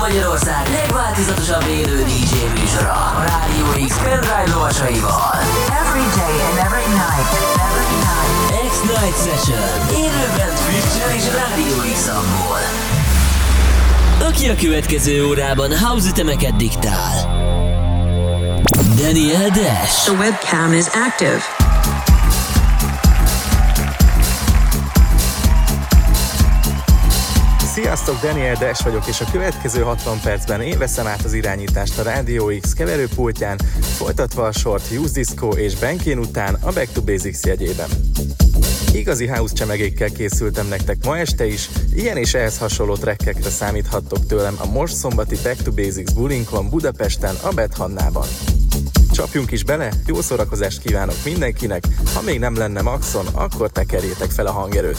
Magyarország legváltozatosabb élő DJ műsora a Rádió X pendrive lovasaival. Every day and every night. Every night. X-Night Session. Élőben Twitch-en és Rádió X-amból. Aki a következő órában house ütemeket diktál. Daniel Dash. The webcam is active. Sziasztok, Daniel Des vagyok, és a következő 60 percben én veszem át az irányítást a Radio X keverőpultján, folytatva a sort Use Disco és Benkén után a Back to Basics jegyében. Igazi house csemegékkel készültem nektek ma este is, ilyen és ehhez hasonló trekkekre számíthattok tőlem a most szombati Back to Basics bulinkon Budapesten, a Bethannában. Csapjunk is bele, jó szórakozást kívánok mindenkinek, ha még nem lenne Maxon, akkor tekerjétek fel a hangerőt.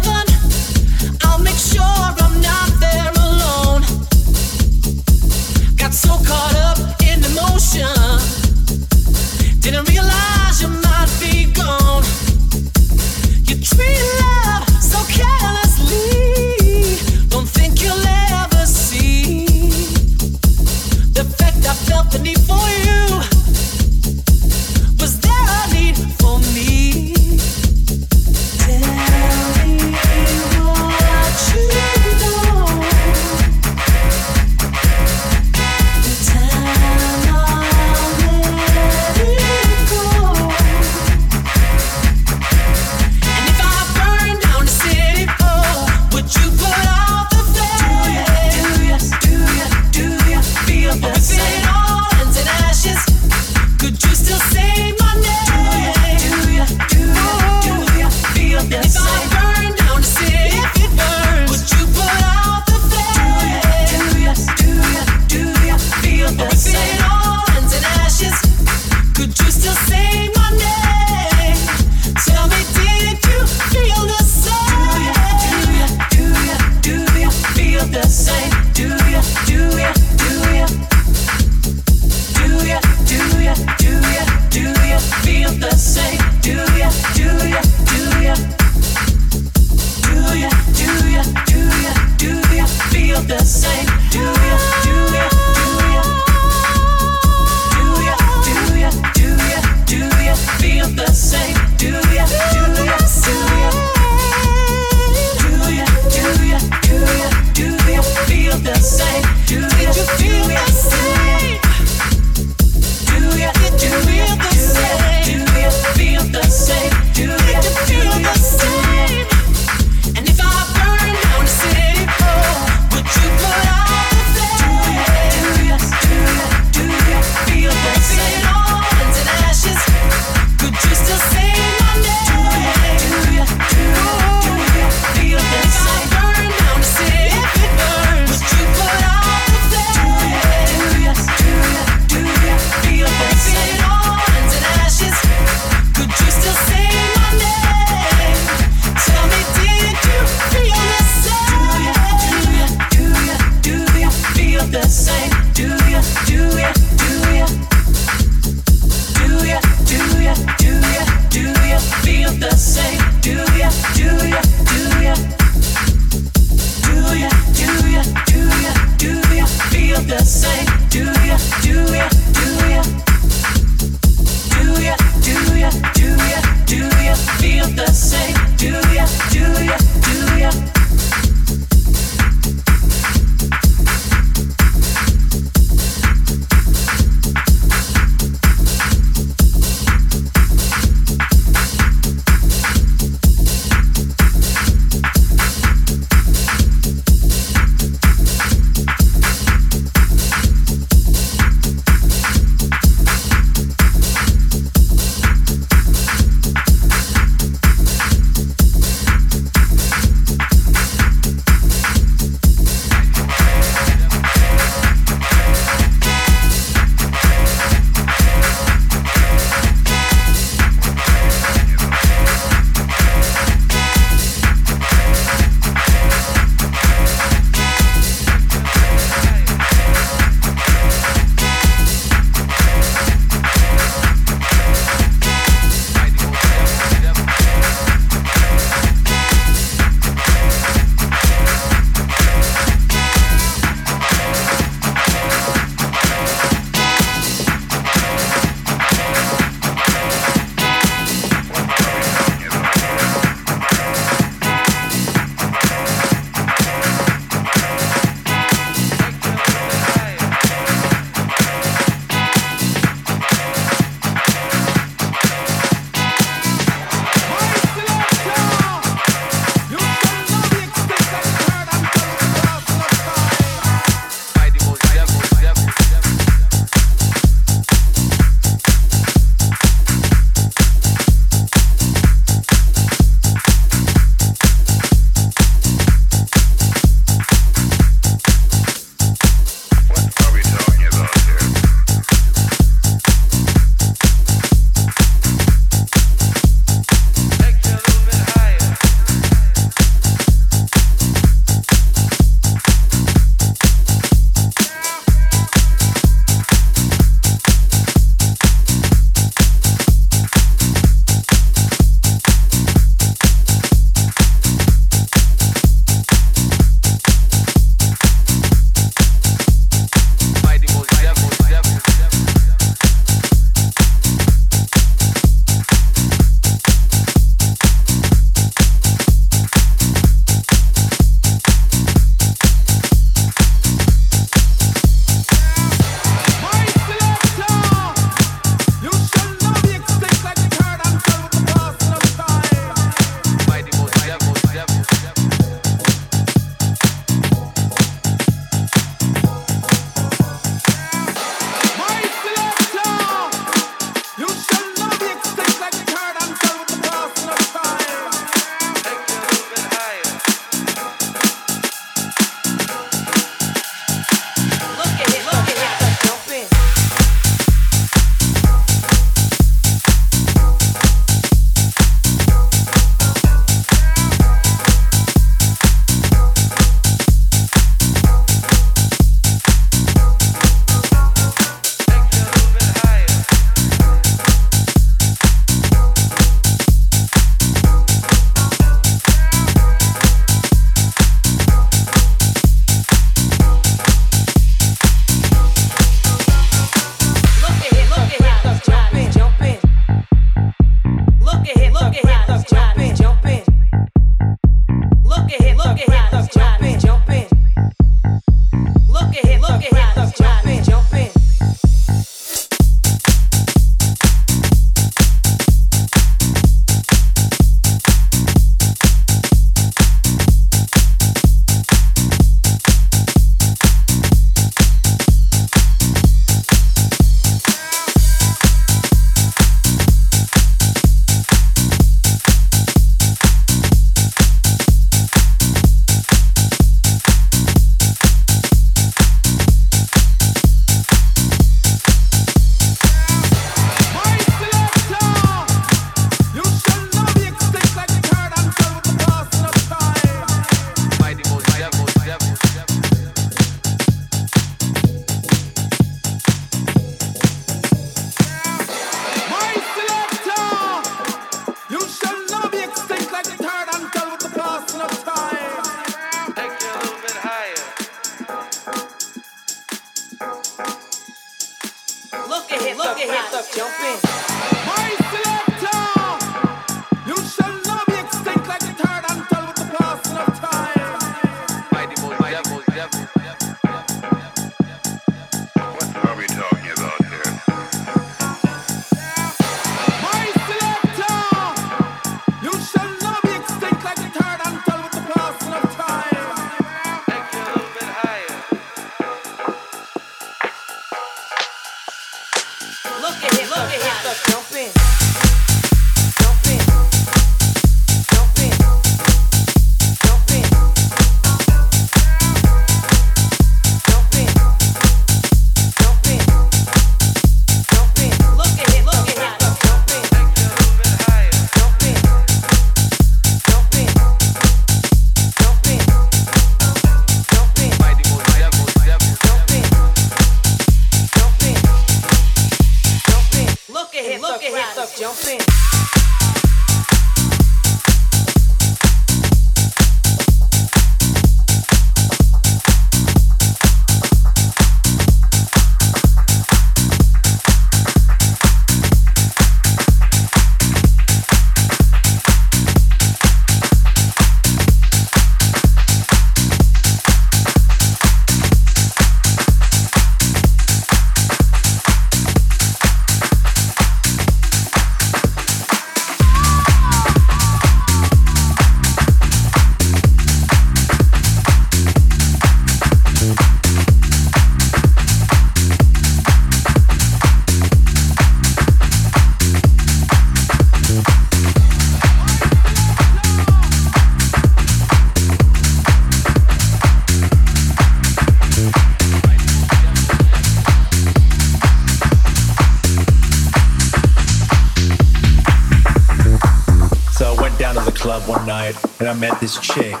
I met this chick.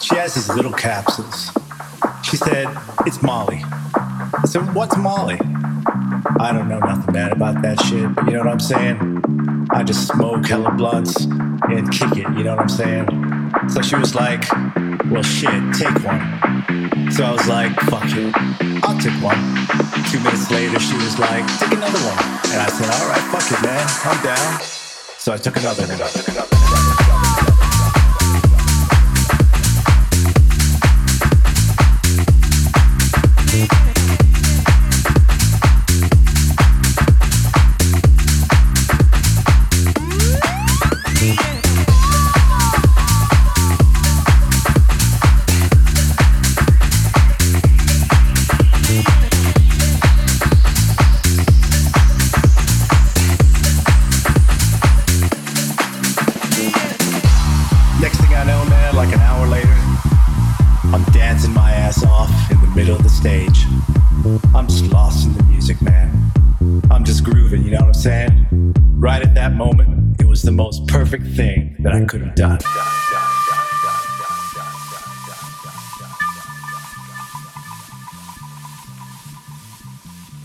She has these little capsules. She said, It's Molly. I said, What's Molly? I don't know nothing bad about that shit, you know what I'm saying? I just smoke hella blunts and kick it, you know what I'm saying? So she was like, Well, shit, take one. So I was like, Fuck it, I'll take one. Two minutes later, she was like, Take another one. And I said, All right, fuck it, man, I'm down. So I took another one.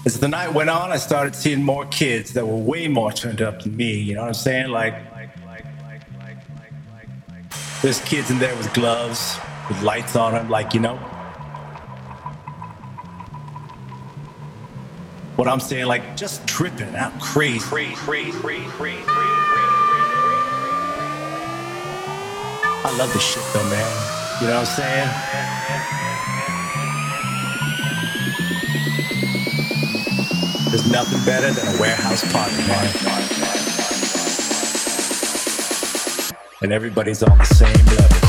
As the night went on, I started seeing more kids that were way more turned up than me. You know what I'm saying? Like, there's kids in there with gloves, with lights on them, like, you know. What I'm saying, like, just tripping out crazy. crazy, crazy, crazy, crazy, I love this shit though, man. You know what I'm saying? There's nothing better than a warehouse party, man. And everybody's on the same level.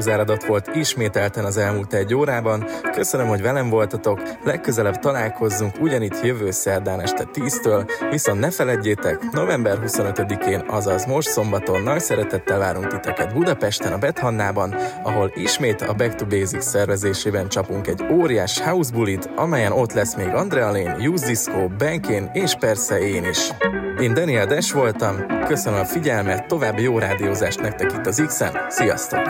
Óriás house áradat volt ismételten az elmúlt egy órában. Köszönöm, hogy velem voltatok, legközelebb találkozzunk ugyanitt jövő szerdán este 10-től, viszont ne feledjétek, november 25-én, azaz most szombaton nagy szeretettel várunk titeket Budapesten a Bethannában, ahol ismét a Back to Basics szervezésében csapunk egy óriás house bulit, amelyen ott lesz még Andrea Lane, Use Disco, Benkén és persze én is. Én Daniel Des voltam, köszönöm a figyelmet, további jó rádiózást nektek itt az X-en, sziasztok!